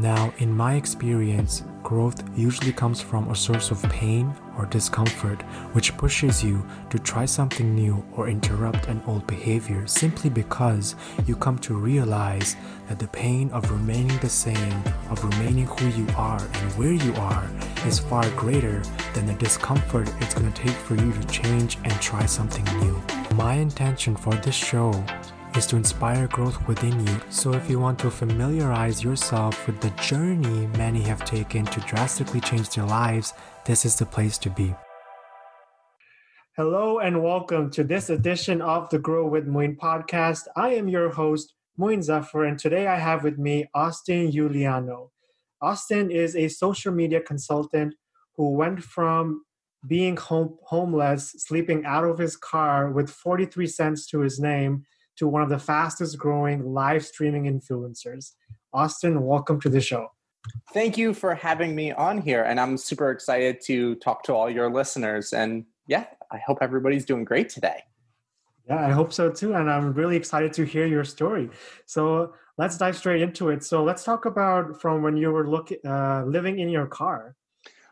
Now, in my experience, growth usually comes from a source of pain or discomfort, which pushes you to try something new or interrupt an old behavior simply because you come to realize that the pain of remaining the same, of remaining who you are and where you are, is far greater than the discomfort it's going to take for you to change and try something new. My intention for this show is to inspire growth within you. So, if you want to familiarize yourself with the journey many have taken to drastically change their lives, this is the place to be. Hello, and welcome to this edition of the Grow with Moin podcast. I am your host, Moin Zafar, and today I have with me Austin Juliano. Austin is a social media consultant who went from being home, homeless, sleeping out of his car with 43 cents to his name, to one of the fastest growing live streaming influencers. Austin, welcome to the show. Thank you for having me on here. And I'm super excited to talk to all your listeners. And yeah, I hope everybody's doing great today. Yeah, I hope so too. And I'm really excited to hear your story. So let's dive straight into it. So let's talk about from when you were looking, uh, living in your car.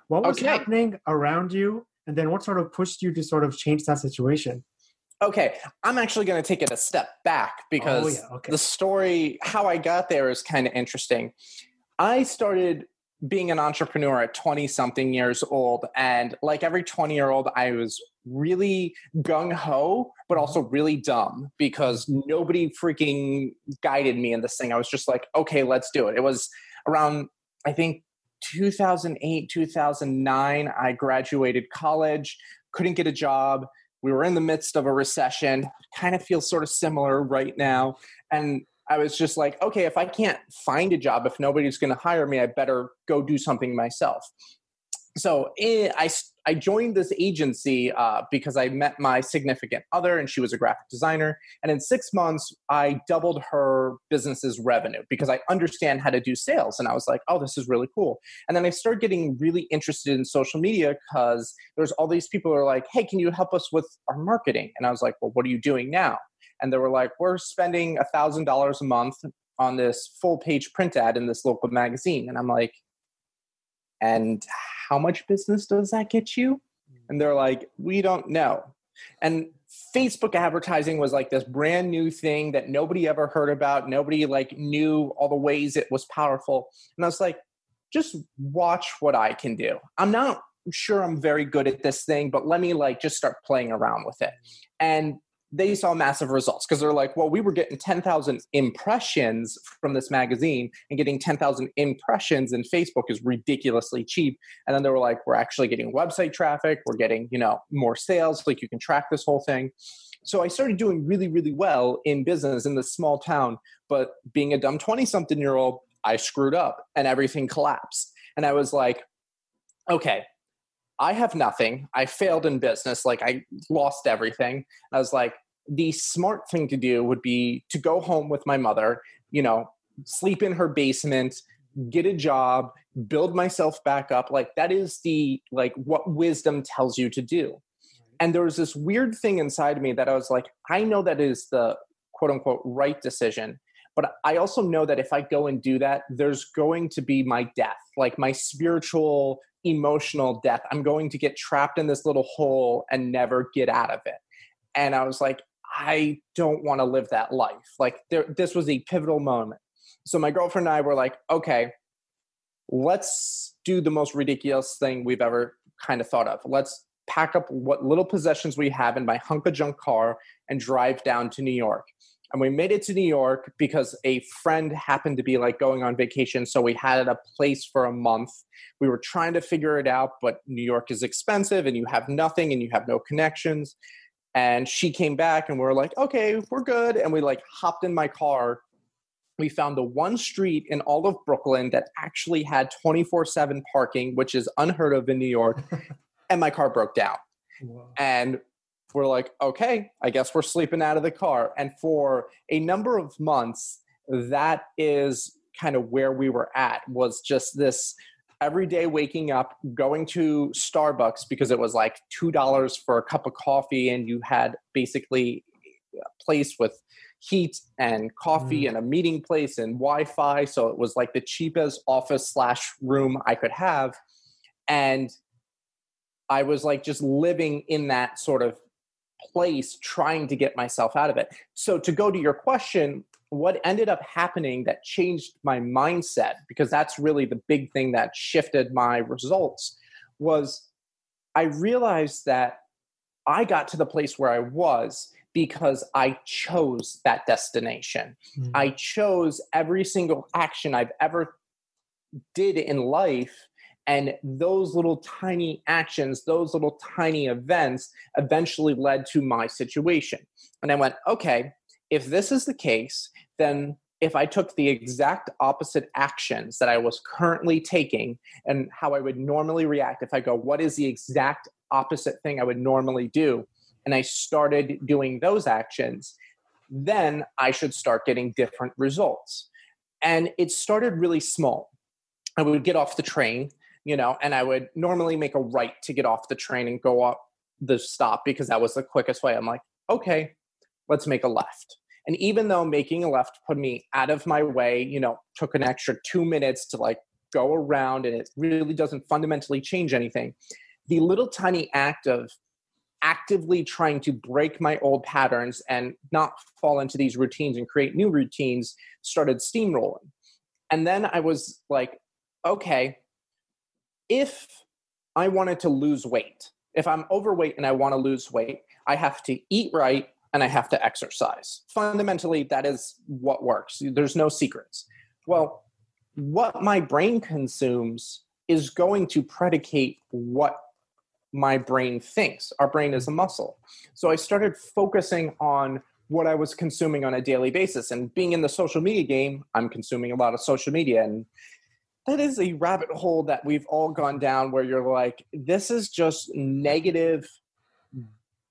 What was okay. happening around you? And then what sort of pushed you to sort of change that situation? Okay, I'm actually going to take it a step back because oh, yeah. okay. the story, how I got there, is kind of interesting. I started being an entrepreneur at 20 something years old, and like every 20 year old, I was really gung ho, but mm-hmm. also really dumb because nobody freaking guided me in this thing. I was just like, okay, let's do it. It was around, I think, 2008, 2009. I graduated college, couldn't get a job we were in the midst of a recession kind of feels sort of similar right now. And i was just like okay if i can't find a job if nobody's going to hire me i better go do something myself so eh, I, I joined this agency uh, because I met my significant other and she was a graphic designer. And in six months, I doubled her business's revenue because I understand how to do sales. And I was like, oh, this is really cool. And then I started getting really interested in social media because there's all these people who are like, hey, can you help us with our marketing? And I was like, well, what are you doing now? And they were like, we're spending a $1,000 a month on this full page print ad in this local magazine. And I'm like, and how much business does that get you? Mm. And they're like, we don't know. And Facebook advertising was like this brand new thing that nobody ever heard about. Nobody like knew all the ways it was powerful. And I was like, just watch what I can do. I'm not sure I'm very good at this thing, but let me like just start playing around with it. Mm. And they saw massive results because they're like, well, we were getting 10,000 impressions from this magazine and getting 10,000 impressions in Facebook is ridiculously cheap. And then they were like, we're actually getting website traffic, we're getting, you know, more sales, like you can track this whole thing. So I started doing really, really well in business in this small town. But being a dumb 20 something year old, I screwed up and everything collapsed. And I was like, okay, I have nothing. I failed in business. Like I lost everything. I was like, the smart thing to do would be to go home with my mother, you know, sleep in her basement, get a job, build myself back up. Like that is the like what wisdom tells you to do. And there was this weird thing inside me that I was like, I know that is the quote unquote right decision. But I also know that if I go and do that, there's going to be my death, like my spiritual emotional death. I'm going to get trapped in this little hole and never get out of it. And I was like, I don't want to live that life. Like there, this was a pivotal moment. So my girlfriend and I were like, okay, let's do the most ridiculous thing we've ever kind of thought of. Let's pack up what little possessions we have in my hunk of junk car and drive down to New York and we made it to New York because a friend happened to be like going on vacation. So we had a place for a month. We were trying to figure it out, but New York is expensive and you have nothing and you have no connections. And she came back and we are like, okay, we're good. And we like hopped in my car. We found the one street in all of Brooklyn that actually had 24 7 parking, which is unheard of in New York. and my car broke down. Wow. And we're like, okay, I guess we're sleeping out of the car. And for a number of months, that is kind of where we were at was just this every day waking up, going to Starbucks because it was like $2 for a cup of coffee and you had basically a place with heat and coffee mm. and a meeting place and Wi-Fi. So it was like the cheapest office slash room I could have. And I was like just living in that sort of place trying to get myself out of it. So to go to your question, what ended up happening that changed my mindset because that's really the big thing that shifted my results was I realized that I got to the place where I was because I chose that destination. Mm-hmm. I chose every single action I've ever did in life and those little tiny actions, those little tiny events eventually led to my situation. And I went, okay, if this is the case, then if I took the exact opposite actions that I was currently taking and how I would normally react, if I go, what is the exact opposite thing I would normally do? And I started doing those actions, then I should start getting different results. And it started really small. I would get off the train, you know, and I would normally make a right to get off the train and go up the stop because that was the quickest way. I'm like, okay, let's make a left. And even though making a left put me out of my way, you know, took an extra two minutes to like go around and it really doesn't fundamentally change anything, the little tiny act of actively trying to break my old patterns and not fall into these routines and create new routines started steamrolling. And then I was like, okay, if I wanted to lose weight, if I'm overweight and I want to lose weight, I have to eat right and I have to exercise. Fundamentally, that is what works. There's no secrets. Well, what my brain consumes is going to predicate what my brain thinks. Our brain is a muscle. So I started focusing on what I was consuming on a daily basis. And being in the social media game, I'm consuming a lot of social media. And that is a rabbit hole that we've all gone down where you're like, this is just negative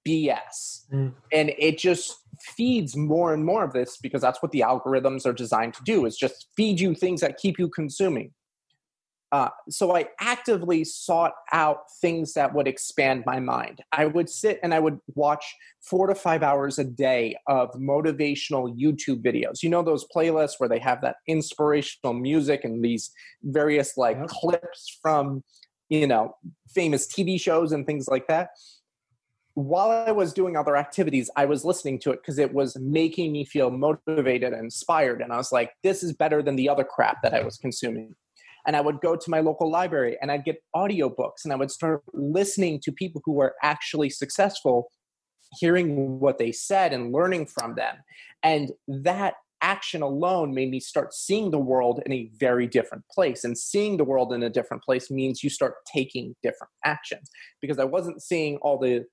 BS. Mm. And it just feeds more and more of this because that's what the algorithms are designed to do is just feed you things that keep you consuming. Uh, so I actively sought out things that would expand my mind. I would sit and I would watch four to five hours a day of motivational YouTube videos. You know those playlists where they have that inspirational music and these various like yep. clips from you know famous TV shows and things like that while I was doing other activities, I was listening to it because it was making me feel motivated and inspired. And I was like, this is better than the other crap that I was consuming. And I would go to my local library and I'd get audiobooks and I would start listening to people who were actually successful, hearing what they said and learning from them. And that action alone made me start seeing the world in a very different place. And seeing the world in a different place means you start taking different actions because I wasn't seeing all the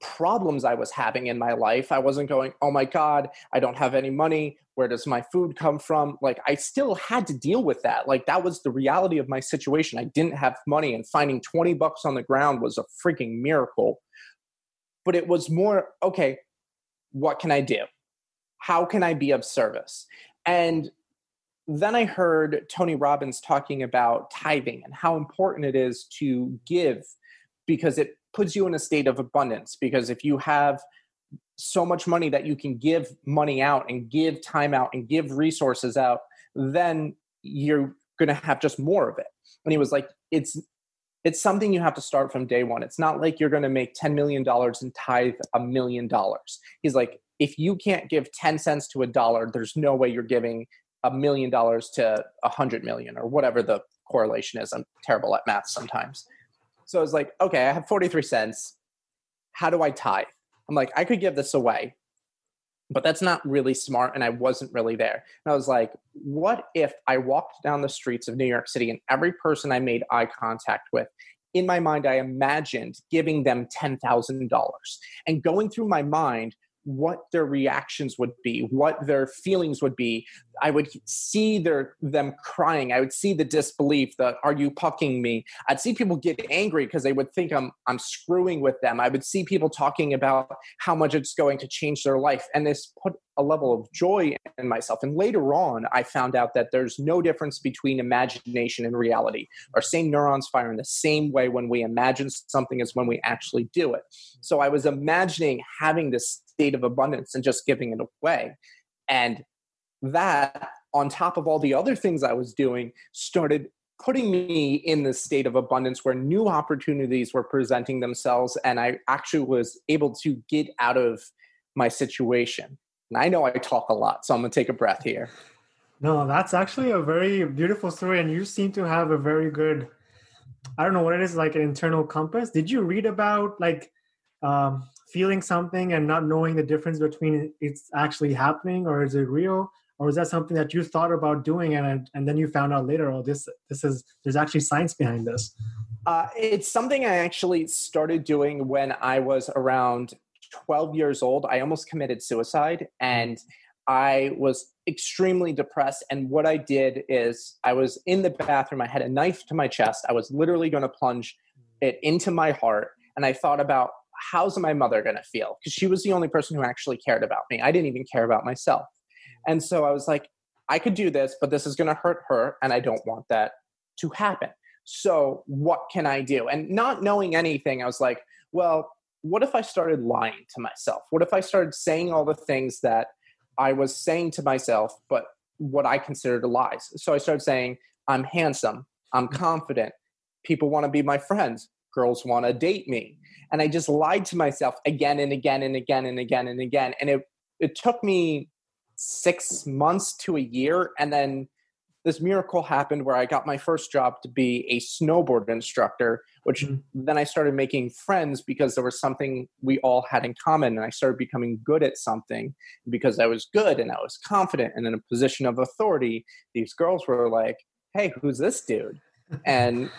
problems I was having in my life. I wasn't going, oh my God, I don't have any money. Where does my food come from? Like, I still had to deal with that. Like, that was the reality of my situation. I didn't have money, and finding 20 bucks on the ground was a freaking miracle. But it was more, okay, what can I do? How can I be of service? And then I heard Tony Robbins talking about tithing and how important it is to give because it puts you in a state of abundance because if you have so much money that you can give money out and give time out and give resources out then you're going to have just more of it. And he was like it's it's something you have to start from day one. It's not like you're going to make 10 million dollars and tithe a million dollars. He's like if you can't give 10 cents to a dollar there's no way you're giving a million dollars to a hundred million or whatever the correlation is. I'm terrible at math sometimes so I was like, okay, I have 43 cents. How do I tithe? I'm like, I could give this away, but that's not really smart. And I wasn't really there. And I was like, what if I walked down the streets of New York City and every person I made eye contact with, in my mind, I imagined giving them $10,000 and going through my mind, what their reactions would be, what their feelings would be. I would see their them crying. I would see the disbelief, the "Are you pucking me?" I'd see people get angry because they would think I'm I'm screwing with them. I would see people talking about how much it's going to change their life, and this put a level of joy in myself. And later on, I found out that there's no difference between imagination and reality. Our same neurons fire in the same way when we imagine something as when we actually do it. So I was imagining having this state of abundance and just giving it away. And that, on top of all the other things I was doing, started putting me in this state of abundance where new opportunities were presenting themselves and I actually was able to get out of my situation. And I know I talk a lot, so I'm going to take a breath here. No, that's actually a very beautiful story. And you seem to have a very good, I don't know what it is, like an internal compass. Did you read about like um, feeling something and not knowing the difference between it's actually happening or is it real? Or is that something that you thought about doing and and then you found out later, oh, this this is there's actually science behind this? Uh, it's something I actually started doing when I was around 12 years old. I almost committed suicide and I was extremely depressed. And what I did is I was in the bathroom, I had a knife to my chest. I was literally going to plunge it into my heart. And I thought about how's my mother going to feel? Because she was the only person who actually cared about me. I didn't even care about myself. And so I was like, I could do this, but this is going to hurt her. And I don't want that to happen. So what can I do? And not knowing anything, I was like, well, what if I started lying to myself? What if I started saying all the things that I was saying to myself, but what I considered lies. So I started saying, I'm handsome, I'm mm-hmm. confident, people want to be my friends, girls want to date me. And I just lied to myself again and again and again and again and again. And it, it took me six months to a year. And then this miracle happened where I got my first job to be a snowboard instructor, which mm-hmm. then I started making friends because there was something we all had in common. And I started becoming good at something because I was good and I was confident and in a position of authority. These girls were like, hey, who's this dude? And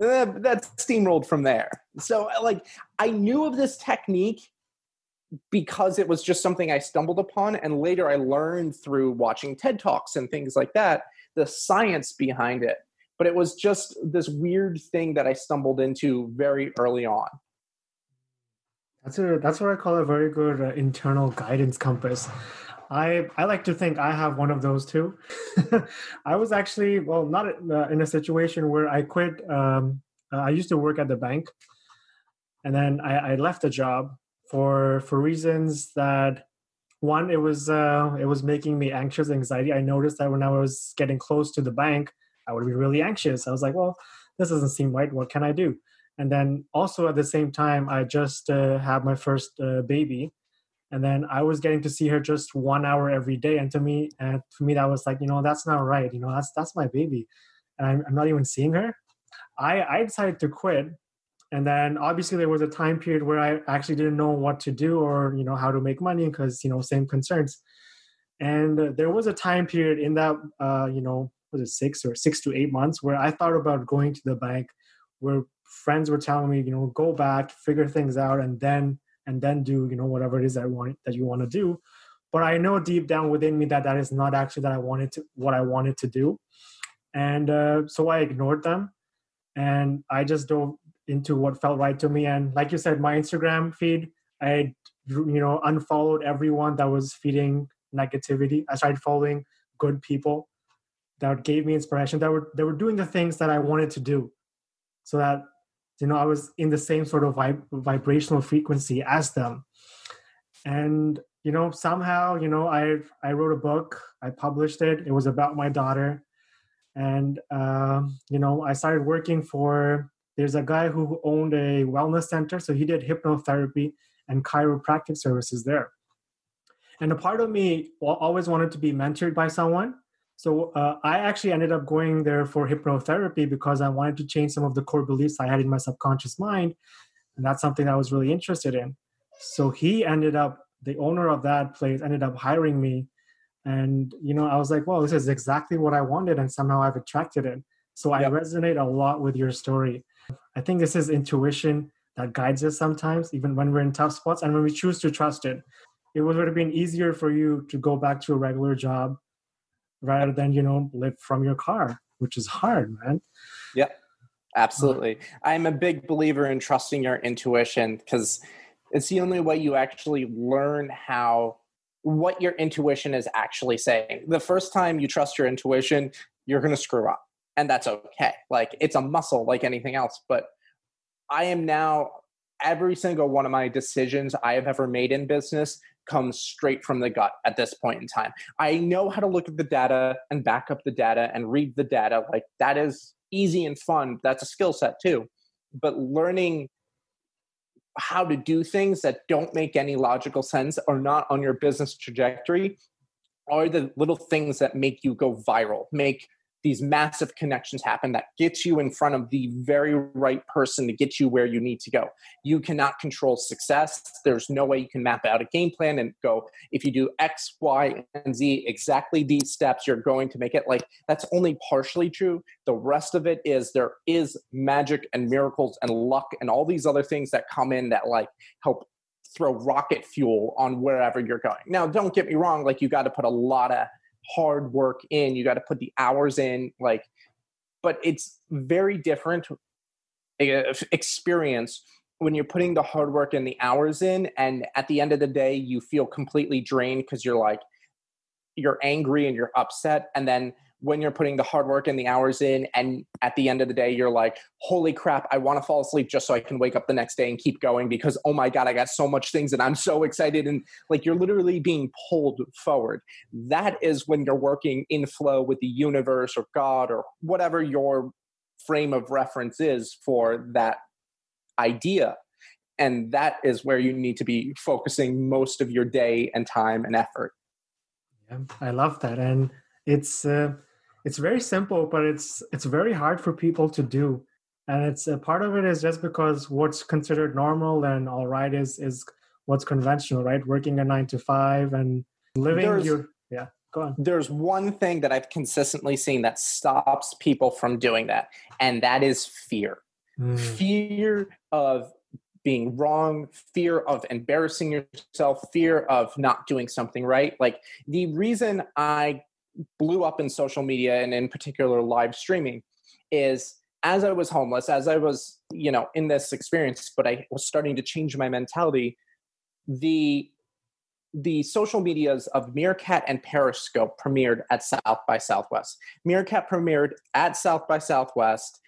uh, that steamrolled from there. So, like, I knew of this technique because it was just something I stumbled upon. And later I learned through watching TED Talks and things like that the science behind it. But it was just this weird thing that I stumbled into very early on. That's a that's what I call a very good uh, internal guidance compass. I I like to think I have one of those too. I was actually well not uh, in a situation where I quit. Um, uh, I used to work at the bank, and then I, I left the job for for reasons that one it was uh, it was making me anxious anxiety. I noticed that when i was getting close to the bank i would be really anxious. I was like well this doesn't seem right. What can i do? And then also at the same time i just uh, had my first uh, baby and then i was getting to see her just one hour every day. And to me and for me that was like you know that's not right. You know that's that's my baby. And i'm, I'm not even seeing her. I i decided to quit. And then obviously there was a time period where i actually didn't know what to do or you know how to make money because you know same concerns. And there was a time period in that uh, you know was it six or six to eight months where i thought about going to the bank where friends were telling me you know go back figure things out and then and then do you know whatever it is that I want that you want to do but i know deep down within me that that is not actually that i wanted to what i wanted to do and uh, so i ignored them and i just dove into what felt right to me. And like you said, my Instagram feed, I you know unfollowed everyone that was feeding negativity. I started following good people that gave me inspiration. That were they were doing the things that I wanted to do, so that you know I was in the same sort of vib- vibrational frequency as them. And you know somehow you know I I wrote a book. I published it. It was about my daughter, and uh, you know I started working for there's a guy who owned a wellness center, so he did hypnotherapy and chiropractic services there. And a part of me always wanted to be mentored by someone. So uh, I actually ended up going there for hypnotherapy because I wanted to change some of the core beliefs I had in my subconscious mind. And that's something I was really interested in. So he ended up, the owner of that place ended up hiring me. And, you know, I was like, well, this is exactly what I wanted. And somehow I've attracted it. So I resonate a lot with your story. I think this is intuition that guides us sometimes, even when we're in tough spots and when we choose to trust it. It would have been easier for you to go back to a regular job rather than, you know, live from your car, which is hard, man. Yeah, absolutely. I'm a big believer in trusting your intuition because it's the only way you actually learn how what your intuition is actually saying. The first time you trust your intuition, you're going to screw up and that's okay. Like it's a muscle like anything else. But I am now every single one of my decisions I have ever made in business comes straight from the gut at this point in time. I know how to look at the data and back up the data and read the data. Like that is easy and fun. That's a skill set too. But learning how to do things that don't make any logical sense or not on your business trajectory are the little things that make you go viral, make these massive connections happen that gets you in front of the very right person to get you where you need to go. You cannot control success. There's no way you can map out a game plan and go, if you do X, Y, and Z, exactly these steps, you're going to make it. Like, that's only partially true. The rest of it is there is magic and miracles and luck and all these other things that come in that, like, help throw rocket fuel on wherever you're going. Now, don't get me wrong, like, you got to put a lot of hard work in you got to put the hours in like but it's very different uh, experience when you're putting the hard work and the hours in and at the end of the day you feel completely drained because you're like you're angry and you're upset and then when you're putting the hard work and the hours in and at the end of the day you're like holy crap i want to fall asleep just so i can wake up the next day and keep going because oh my god i got so much things and i'm so excited and like you're literally being pulled forward. That is when you're working in flow with the universe or god or whatever your frame of reference is for that idea. And that is where you need to be focusing most of your day and time and effort. Yeah i love that. And it's uh, it's very simple but it's it's very hard for people to do and it's a part of it is just because what's considered normal and all right is is what's conventional right working a nine to five and living there's, your yeah go on there's one thing that i've consistently seen that stops people from doing that and that is fear mm. fear of being wrong, fear of embarrassing yourself, fear of not doing something right. Like the reason I blew up in social media and in particular live streaming is as I was homeless, as I was, you know, in this experience, but I was starting to change my mentality, the the social medias of Meerkat and Periscope premiered at South by Southwest. Meerkat premiered at South by Southwest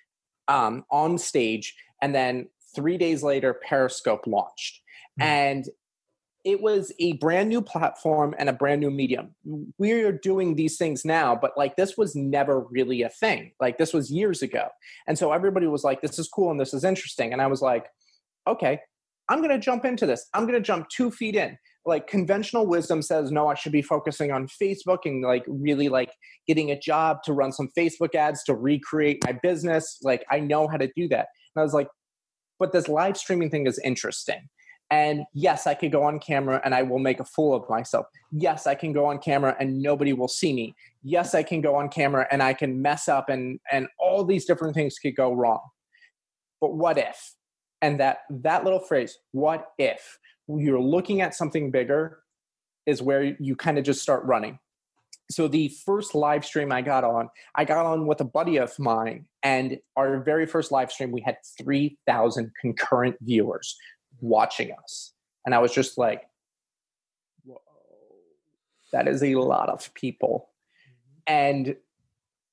um, on stage, and then three days later, Periscope launched. Mm-hmm. And it was a brand new platform and a brand new medium. We're doing these things now, but like this was never really a thing. Like this was years ago. And so everybody was like, this is cool and this is interesting. And I was like, okay, I'm going to jump into this. I'm going to jump two feet in. Like conventional wisdom says, no, I should be focusing on Facebook and like really like getting a job to run some Facebook ads to recreate my business. Like I know how to do that. And I was like, but this live streaming thing is interesting. And yes, I could go on camera and I will make a fool of myself. Yes, I can go on camera and nobody will see me. Yes, I can go on camera and I can mess up and and all these different things could go wrong. But what if? And that that little phrase, what if you're looking at something bigger is where you kind of just start running. So the first live stream I got on, I got on with a buddy of mine and our very first live stream we had 3000 concurrent viewers watching us. And I was just like, whoa, that is a lot of people. Mm-hmm. And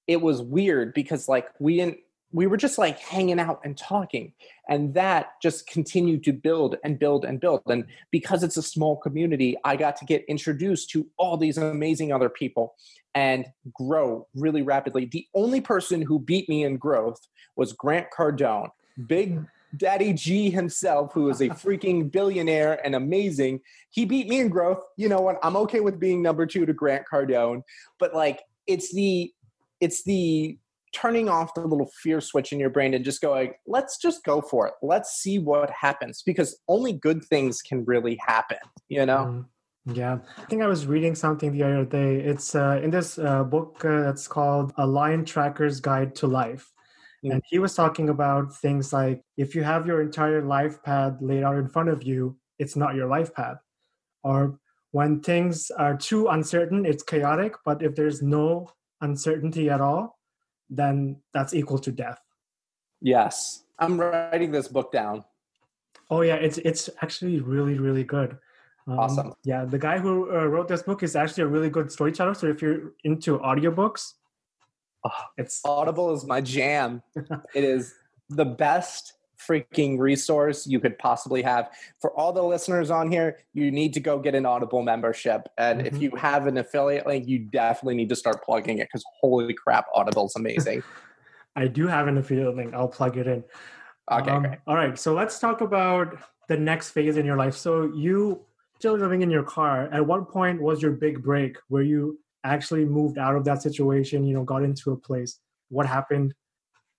it was weird because like we didn't we were just like hanging out and talking and that just continued to build and build and build and because it's a small community i got to get introduced to all these amazing other people and grow really rapidly the only person who beat me in growth was grant cardone big Daddy G himself, who is a freaking billionaire and amazing, he beat me in growth. You know what? I'm okay with being number two to Grant Cardone, but like it's the it's the turning off the little fear switch in your brain and just going, let's just go for it. Let's see what happens because only good things can really happen, you know? Mm, yeah. I think I was reading something the other day. It's uh, in this uh, book uh, that's called A Lion Tracker's Guide to Life. Mm. And he was talking about things like if you have your entire life pad laid out in front of you, it's not your life pad. Or when things are too uncertain, it's chaotic. But if there's no uncertainty at all, then that's equal to death. Yes. I'm writing this book down. Oh yeah, it's it's actually really really good. Um, awesome. Yeah, the guy who uh, wrote this book is actually a really good storyteller. So if you're into audiobooks, Oh, it's Audible is my jam. it is the best freaking resource you could possibly have. For all the listeners on here, you need to go get an Audible membership. And mm-hmm. if you have an affiliate link, you definitely need to start plugging it because holy crap, Audible's amazing. I do have an affiliate link. I'll plug it in. Okay, um. All right. So let's talk about the next phase in your life. So you still living in your car. At what point was your big break where you actually moved out of that situation, you know, got into a place? What happened?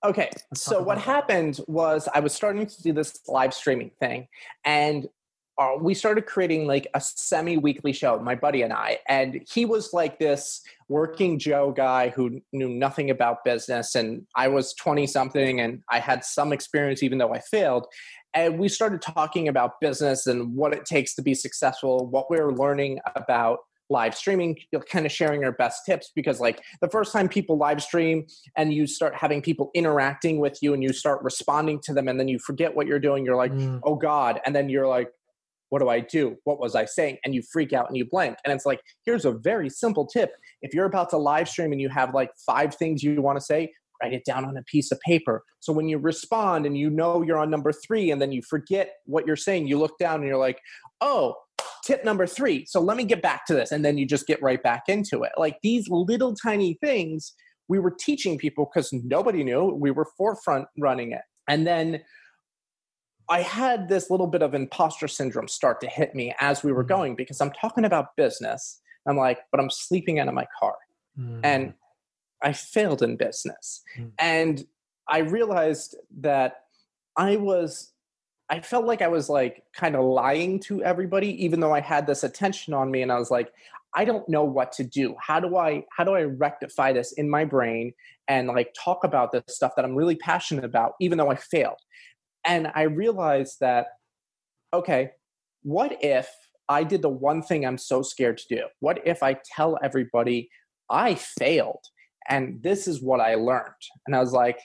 Okay. So what that. happened was I was starting to do this live streaming thing and uh, we started creating like a semi-weekly show my buddy and i and he was like this working joe guy who knew nothing about business and i was 20 something and i had some experience even though i failed and we started talking about business and what it takes to be successful what we are learning about live streaming you know, kind of sharing our best tips because like the first time people live stream and you start having people interacting with you and you start responding to them and then you forget what you're doing you're like mm. oh god and then you're like what do i do what was i saying and you freak out and you blank and it's like here's a very simple tip if you're about to live stream and you have like five things you want to say write it down on a piece of paper. So when you respond and you know you're on number three and then you forget what you're saying, you look down and you're like, oh, tip number three. So let me get back to this. And then you just get right back into it. Like these little tiny things we were teaching people because nobody knew. We were forefront running it. And then I had this little bit of imposter syndrome start to hit me as we were mm. going because I'm talking about business. I'm like, but I'm sleeping out of my car. Mm. And I failed in business. Mm. And I realized that I was I felt like I was like kind of lying to everybody even though I had this attention on me and I was like I don't know what to do. How do I how do I rectify this in my brain and like talk about this stuff that I'm really passionate about even though I failed. And I realized that okay, what if I did the one thing I'm so scared to do? What if I tell everybody I failed and this is what I learned. And I was like,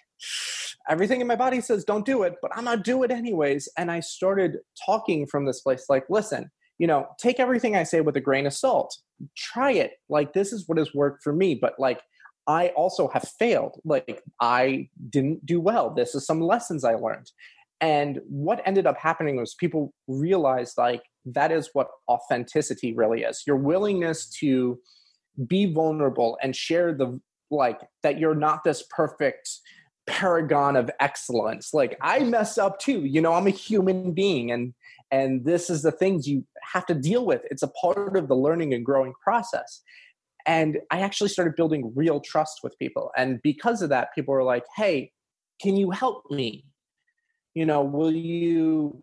everything in my body says don't do it, but I'm gonna do it anyways. And I started talking from this place like, listen, you know, take everything I say with a grain of salt. Try it. Like, this is what has worked for me. But like, I also have failed. Like, I didn't do well. This is some lessons I learned. And what ended up happening was people realized like that is what authenticity really is your willingness to be vulnerable and share the like that you're not this perfect paragon of excellence. Like i mess up too you know i'm a human being and and this is the things you have to deal with. It's a part of the learning and growing process. And i actually started building real trust with people. And because of that people were like hey can you help me? You know will you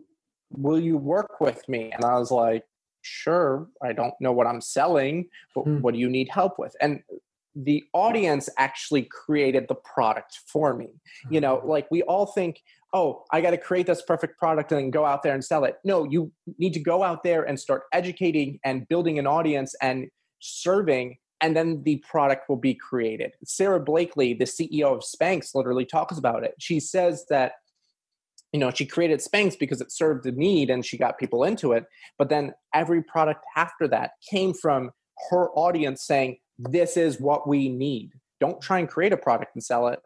will you work with me? And i was like sure i don't know what i'm selling but hmm. what do you need help with? And the audience actually created the product for me. You know, mm-hmm. like we all think, oh, I got to create this perfect product and then go out there and sell it. No, you need to go out there and start educating and building an audience and serving, and then the product will be created. Sara Blakely, the CEO of Spanx, literally talks about it. She says that. You know, she created Spanx because it served a need and she got people into it. But then every product after that came from her audience saying, this is what we need. Don't try and create a product and sell it.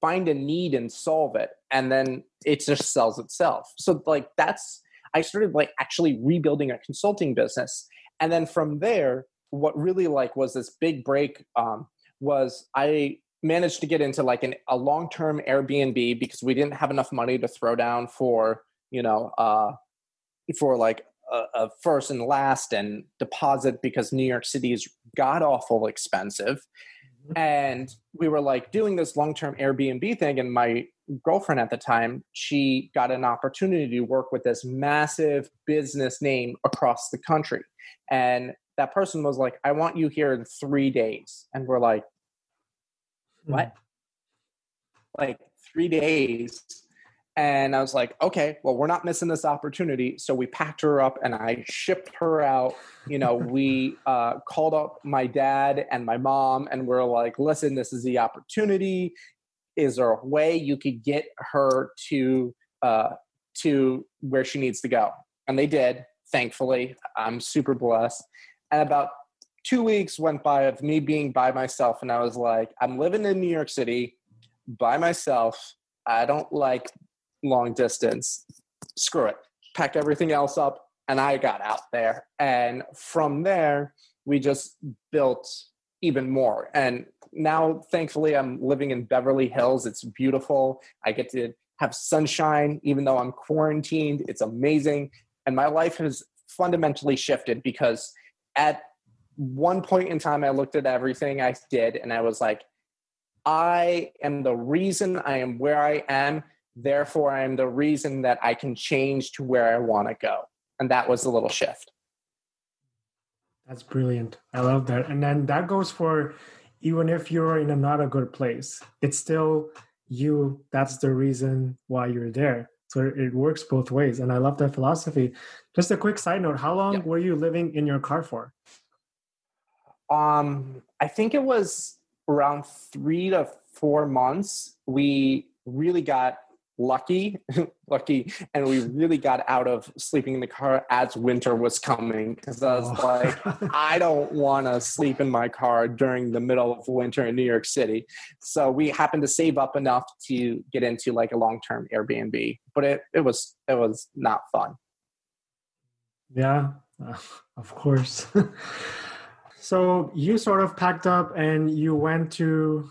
Find a need and solve it. And then it just sells itself. So like that's I started like actually rebuilding a consulting business. And then from there, what really like was this big break um, was I managed to get into like an, a long-term Airbnb because we didn't have enough money to throw down for, you know, uh, for like a, a first and last and deposit because New York City is god awful expensive. Mm-hmm. And we were like doing this long term Airbnb thing. And my girlfriend at the time, she got an opportunity to work with this massive business name across the country. And that person was like, I want you here in three days. And we're like, what? Mm. Like three days and I was like, okay, well, we're not missing this opportunity. So we packed her up and I shipped her out. You know, we uh, called up my dad and my mom and we're like, listen, this is the opportunity. Is there a way you could get her to uh, to where she needs to go? And they did, thankfully. I'm super blessed. And about two weeks went by of me being by myself, and I was like, I'm living in New York City by myself. I don't like long distance. Screw it. Packed everything else up and I got out there. And from there, we just built even more. And now, thankfully, I'm living in Beverly Hills. It's beautiful. I get to have sunshine, even though I'm quarantined. It's amazing. And my life has fundamentally shifted because at one point in time, I looked at everything I did and I was like, I am the reason I am where I am. Therefore, I am the reason that I can change to where I want to go. And that was a little shift. That's brilliant. I love that. And then that goes for even if you're in a not a good place, it's still you. That's the reason why you're there. So it works both ways. And I love that philosophy. Just a quick side note how long were you living in your car for? Um, I think it was around three to four months. We really got lucky, lucky, and we really got out of sleeping in the car as winter was coming because I was oh. like, I don't want to sleep in my car during the middle of winter in New York City. So we happened to save up enough to get into like a long term Airbnb, but it it was it was not fun. Yeah, uh, of course. so you sort of packed up and you went to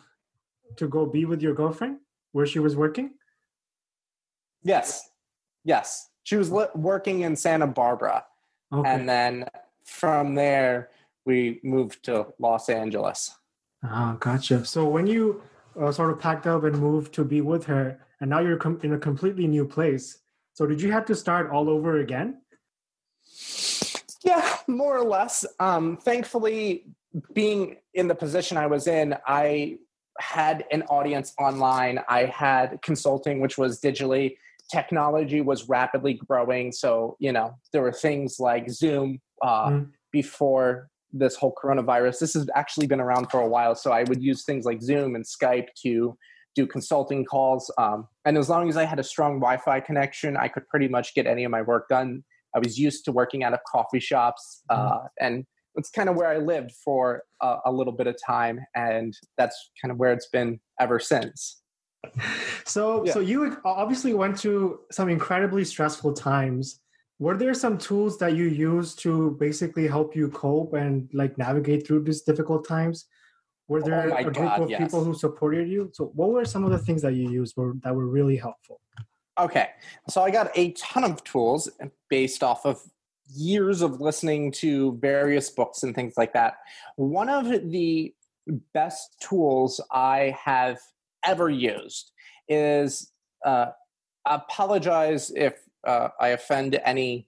to go be with your girlfriend where she was working Yes, yes. She was li- working in Santa Barbara, okay. and then from there we moved to Los Angeles. Ah, gotcha. So when you uh, sort of packed up and moved to be with her, and now you're com- in a completely new place. So did you have to start all over again? Yeah, more or less. Um, thankfully, being in the position I was in, I had an audience online. I had consulting, which was digitally technology was rapidly growing. So, you know, there were things like Zoom uh, mm. before this whole coronavirus. This has actually been around for a while. So I would use things like Zoom and Skype to do consulting calls. Um, and as long as I had a strong Wi Fi connection, I could pretty much get any of my work done. I was used to working out of coffee shops. Uh, mm. And it's kind of where I lived for a, a little bit of time. And that's kind of where it's been ever since so yeah. so you obviously went through some incredibly stressful times. Were there some tools that you used to basically help you cope and like navigate through these difficult times? Were there oh a group God, of yes. people who supported you? So what were some of the things that you used were, that were really helpful? Okay. So i got a ton of tools based off of years of listening to various books and things like that. One of the best tools i have ever used is uh, apologize if uh, I offend any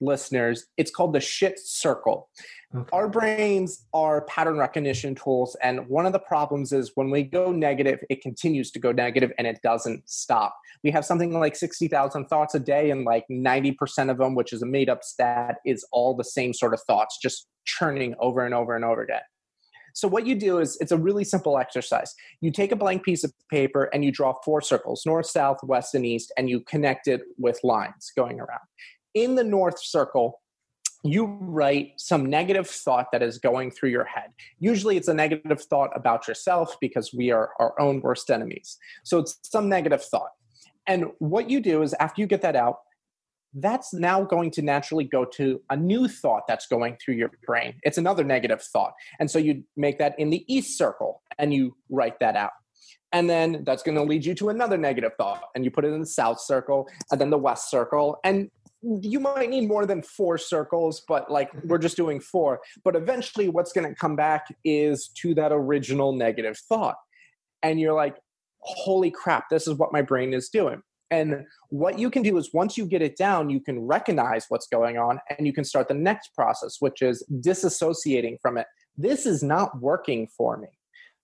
listeners. It's called the shit circle. Okay. Our brains are pattern recognition tools, and one of the problems is when we go negative, it continues to go negative and it doesn't stop. We have something like 60,000 thoughts a day, and like 90% of them, which is a made up stat, is all the same sort of thoughts, just churning over and over and over again. So what you do is it's a really simple exercise. You take a blank piece of paper and you draw four circles, north, south, west, and east, and you connect it with lines going around. In the north circle, you write some negative thought that is going through your head. Usually it's a negative thought about yourself because we are our own worst enemies. So it's some negative thought. And what you do is after you get that out, that's now going to naturally go to a new thought that's going through your brain. It's another negative thought. And so you make that in the east circle and you write that out. And then that's going to lead you to another negative thought and you put it in the south circle and then the west circle. And you might need more than four circles, but like we're just doing four. But eventually, what's going to come back is to that original negative thought. And you're like, holy crap, this is what my brain is doing. And what you can do is once you get it down, you can recognize what's going on and you can start the next process, which is disassociating from it. This is not working for me.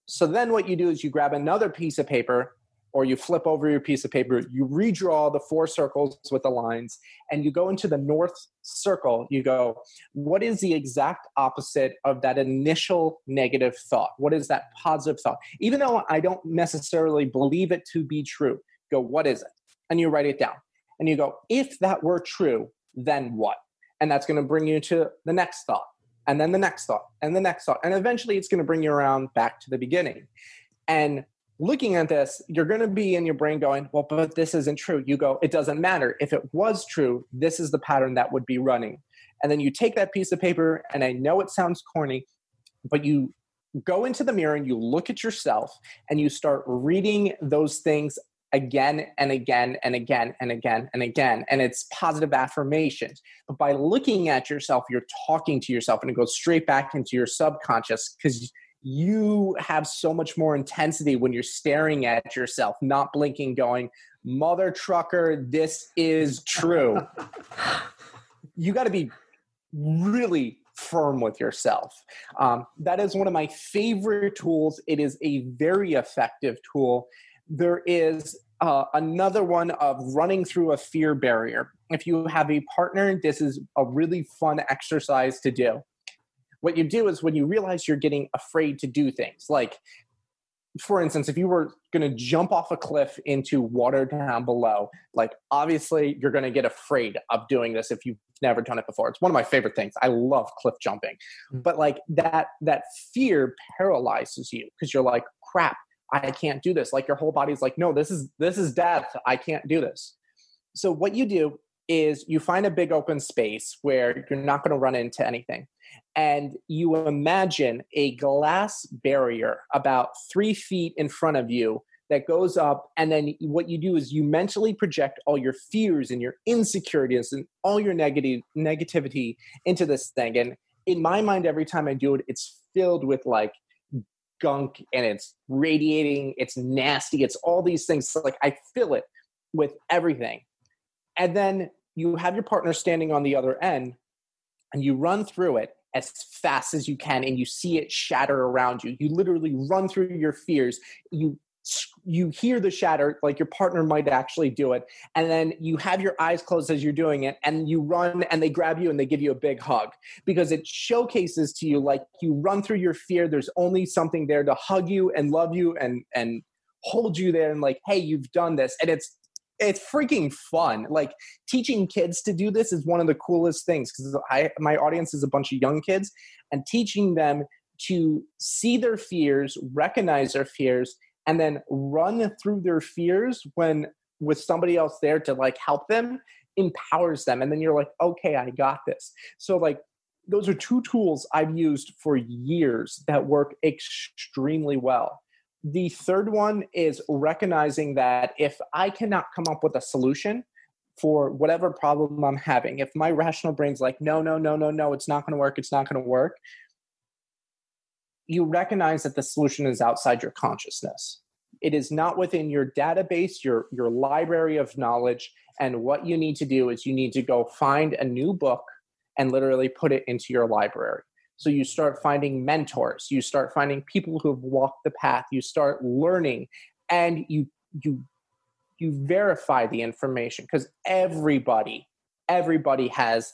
So then what you do is you grab another piece of paper or you flip over your piece of paper, you redraw the four circles with the lines, and you go into the north circle. You go, what is the exact opposite of that initial negative thought? What is that positive thought? Even though I don't necessarily believe it to be true, go, what is it? And you write it down. And you go, if that were true, then what? And that's going to bring you to the next thought, and then the next thought, and the next thought. And eventually it's going to bring you around back to the beginning. And looking at this, you're going to be in your brain going, well, but this isn't true. You go, it doesn't matter. If it was true, this is the pattern that would be running. And then you take that piece of paper, and I know it sounds corny, but you go into the mirror and you look at yourself and you start reading those things again and again and again and again and again. And it's positive affirmations. But by looking at yourself, you're talking to yourself and it goes straight back into your subconscious because you have so much more intensity when you're staring at yourself, not blinking, going, Mother trucker, this is true. you got to be really firm with yourself. Um, that is one of my favorite tools. It is a very effective tool. There is uh, another one of running through a fear barrier. If you have a partner, this is a really fun exercise to do. What you do is when you realize you're getting afraid to do things, like for instance, if you were going to jump off a cliff into water down below, like obviously you're going to get afraid of doing this if you've never done it before. It's one of my favorite things. I love cliff jumping, mm. but like that that fear paralyzes you because you're like, crap, I can't do this. Like your whole body's like, no, this is this is death. I can't do this. So what you do is you find a big open space where you're not going to run into anything and you imagine a glass barrier about three feet in front of you that goes up and then what you do is you mentally project all your fears and your insecurities and all your negative negativity into this thing and in my mind every time i do it it's filled with like gunk and it's radiating it's nasty it's all these things. Like i fill it with everything. And then you have your partner standing on the other end and you run through it as fast as you can and you see it shatter around you. You literally run through your fears. You you hear the shatter like your partner might actually do it and then you have your eyes closed as you're doing it and you run and they grab you and they give you a big hug because it showcases to you like you run through your fear there's only something there to hug you and love you and and hold you there and like hey you've done this and it's it's freaking fun. Like teaching kids to do this is one of the coolest things because I my audience is a bunch of young kids, and teaching them to see their fears, recognize their fears, and then run through their fears when with somebody else there to like help them empowers them. And then you're like okay i got this. So like those are two tools i've used for years that work extremely well. The third one is recognizing that if I cannot come up with a solution for whatever problem I'm having, if my rational brain's like, no, no, no, no, no, it's not going to work, it's not going to work, you recognize that the solution is outside your consciousness. It is not within your database, your, your library of knowledge. And what you need to do is you need to go find a new book and literally put it into your library. So you start finding mentors, you start finding people who have walked the path, you start learning, and you you you verify the information because everybody everybody has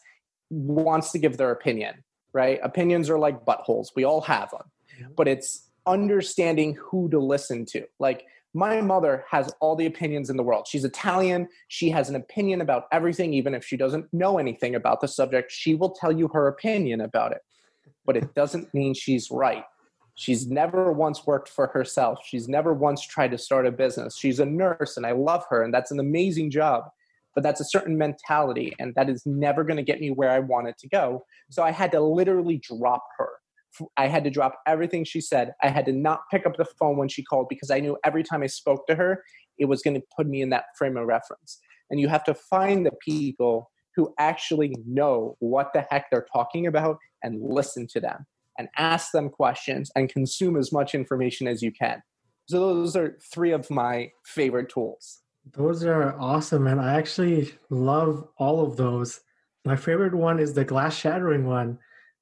wants to give their opinion right opinions are like buttholes we all have them. But it's understanding who to listen to like my mother has all the opinions in the world she's italian she has an opinion about everything even if she doesn't know anything about the subject she will tell you her opinion about it but it doesn't mean she's right. She's never once worked for herself. She's never once tried to start a business. She's a nurse and I love her and that's an amazing job. But that's a certain mentality and that is never going to get me where I wanted to go. So I had to literally drop her. I had to drop everything she said. I had to not pick up the phone when she called because I knew every time I spoke to her, it was going to put me in that frame of reference. And you have to find the people who actually know what the heck they're talking about and listen to them and ask them questions and consume as much information as you can. So those are three of my favorite tools. Those are awesome, and I actually love all of those. My favorite one is the glass shattering one,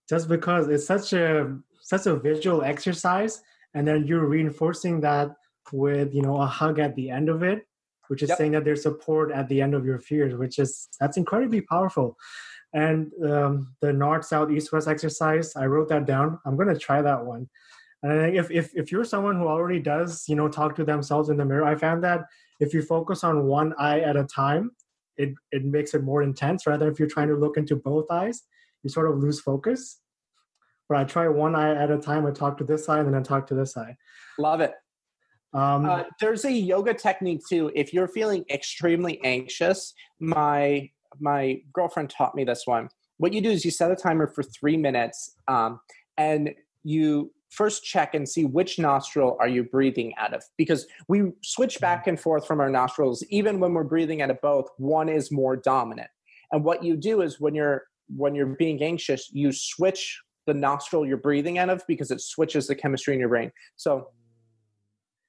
just because it's such a such a visual exercise, and then you're reinforcing that with you know a hug at the end of it, which is yep. saying that there's support at the end of your fears, which is that's incredibly powerful. And um, the north, south, east, west exercise, I wrote that down. I'm going to try that one. And i if, if, if you're someone who already does, you know, talk to themselves in the mirror, I found that if you focus on one eye at a time, it, it makes it more intense rather if you're trying to look into both eyes, you sort of lose focus. But I try one eye at a time, I talk to this eye and then I talk to this eye. Love it. Um, uh, there's a yoga technique too. If you're feeling extremely anxious, my my girlfriend taught me this one. What you do is you set a timer for three minutes, um, and you first check and see which nostril are you breathing out of because we switch back and forth from our nostrils even when we're breathing out of both one is more dominant and what you do is when you're when you're being anxious you switch the nostril you're breathing out of because it switches the chemistry in your brain. So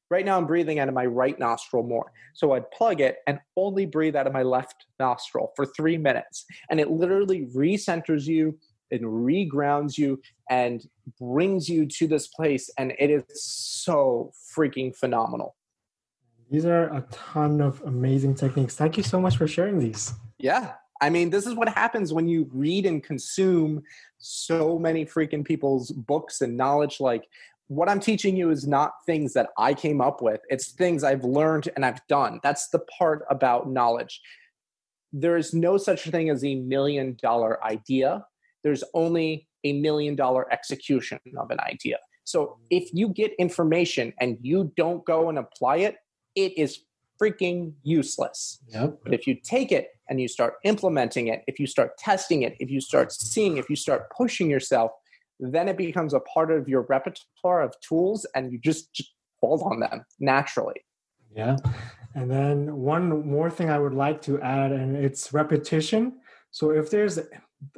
right now i'm breathing out of my right nostril more. So i'd plug it and only breathe out of my left nostril for three minutes. And it literally recenters you and regrounds you and brings you to this place. And it is so freaking phenomenal. These are a ton of amazing techniques. Thank you so much for sharing these. Yeah i mean this is what happens when you read and consume so many freaking people's books and knowledge. Like what i'm teaching you is not things that i came up with. It's things i've learned and i've done. That's the part about knowledge. There is no such thing as a million dollar idea. There's only a million dollar execution of an idea. So if you get information and you don't go and apply it, it is freaking useless. Yep. But if you take it and you start implementing it, if you start testing it, if you start seeing, if you start pushing yourself, then it becomes a part of your repertoire of tools and you just, just fall on them naturally. Yeah. And then one more thing I would like to add, and it's repetition. So if there's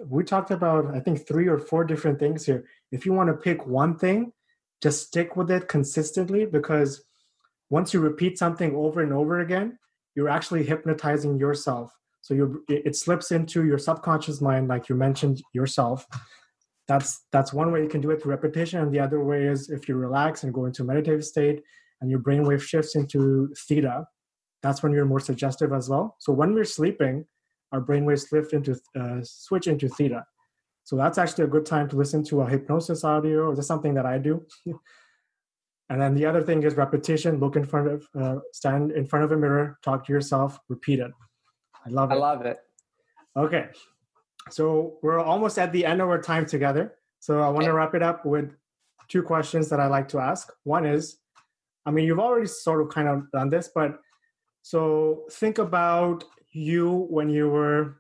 we talked about i think three or four different things here if you want to pick one thing just stick with it consistently because once you repeat something over and over again you're actually hypnotizing yourself. So you it slips into your subconscious mind like you mentioned yourself. That's that's one way you can do it through repetition. And the other way is if you relax and go into a meditative state and your brainwave shifts into theta that's when you're more suggestive as well. So when we're sleeping our brainwaves lift into uh, switch into theta. So that's actually a good time to listen to a hypnosis audio, or just something that I do. and then the other thing is repetition. Look in front of, uh, stand in front of a mirror, talk to yourself, repeat it. I love it. I love it. Okay, so we're almost at the end of our time together. So I want to wrap it up with two questions that I like to ask. One is, I mean, you've already sort of kind of done this, but so think about you when you were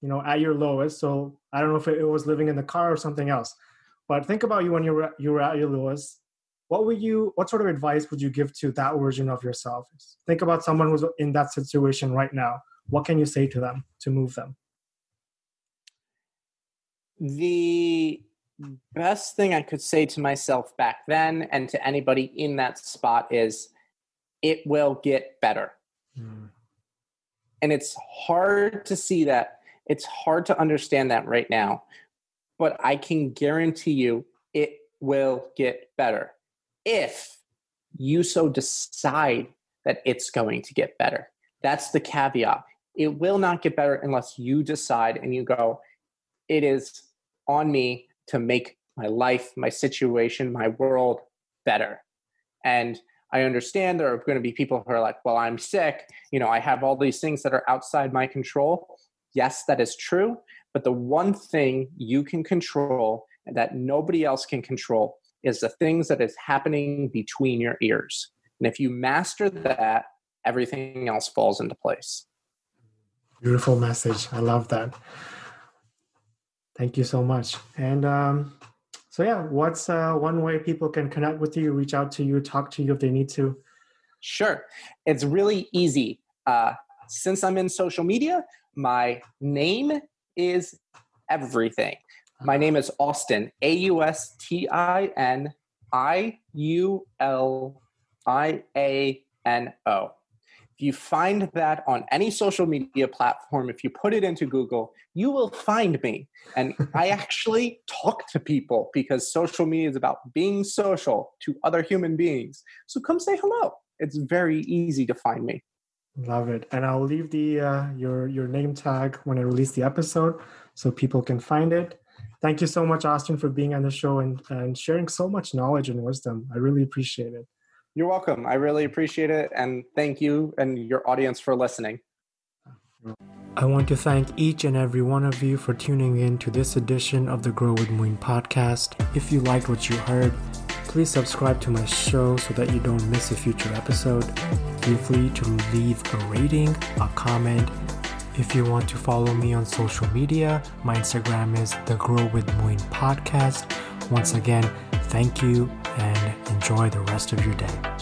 you know at your lowest so i don't know if it was living in the car or something else but think about you when you were you were at your lowest what would you what sort of advice would you give to that version of yourself? Think about someone who's in that situation right now. What can you say to them to move them? The best thing i could say to myself back then and to anybody in that spot is it will get better. Mm and it's hard to see that. It's hard to understand that right now. But I can guarantee you it will get better if you so decide that it's going to get better. That's the caveat. It will not get better unless you decide and you go, it is on me to make my life, my situation, my world better. And I understand there are going to be people who are like, well, I'm sick. You know, I have all these things that are outside my control. Yes, that is true. But the one thing you can control that nobody else can control is the things that is happening between your ears. And if you master that, everything else falls into place. Beautiful message. I love that. Thank you so much. And um, so yeah, what's uh, one way people can connect with you, reach out to you, talk to you if they need to? Sure, it's really easy. Uh, since I'm in social media, my name is everything. My name is Austin, A U S T I N I U L I A N O. If you find that on any social media platform, if you put it into Google, you will find me. And I actually talk to people because social media is about being social to other human beings. So come say hello. It's very easy to find me. Love it. And I'll leave the uh, your your name tag when I release the episode so people can find it. Thank you so much, Austin, for being on the show and, and sharing so much knowledge and wisdom. I really appreciate it. You're welcome. I really appreciate it. And thank you and your audience for listening. I want to thank each and every one of you for tuning in to this edition of the Grow with Muin podcast. If you liked what you heard, Please subscribe to my show so that you don't miss a future episode. Feel free to leave a rating, a comment. If you want to follow me on social media, my Instagram is the Grow with Muin podcast. Once again, thank you and enjoy the rest of your day.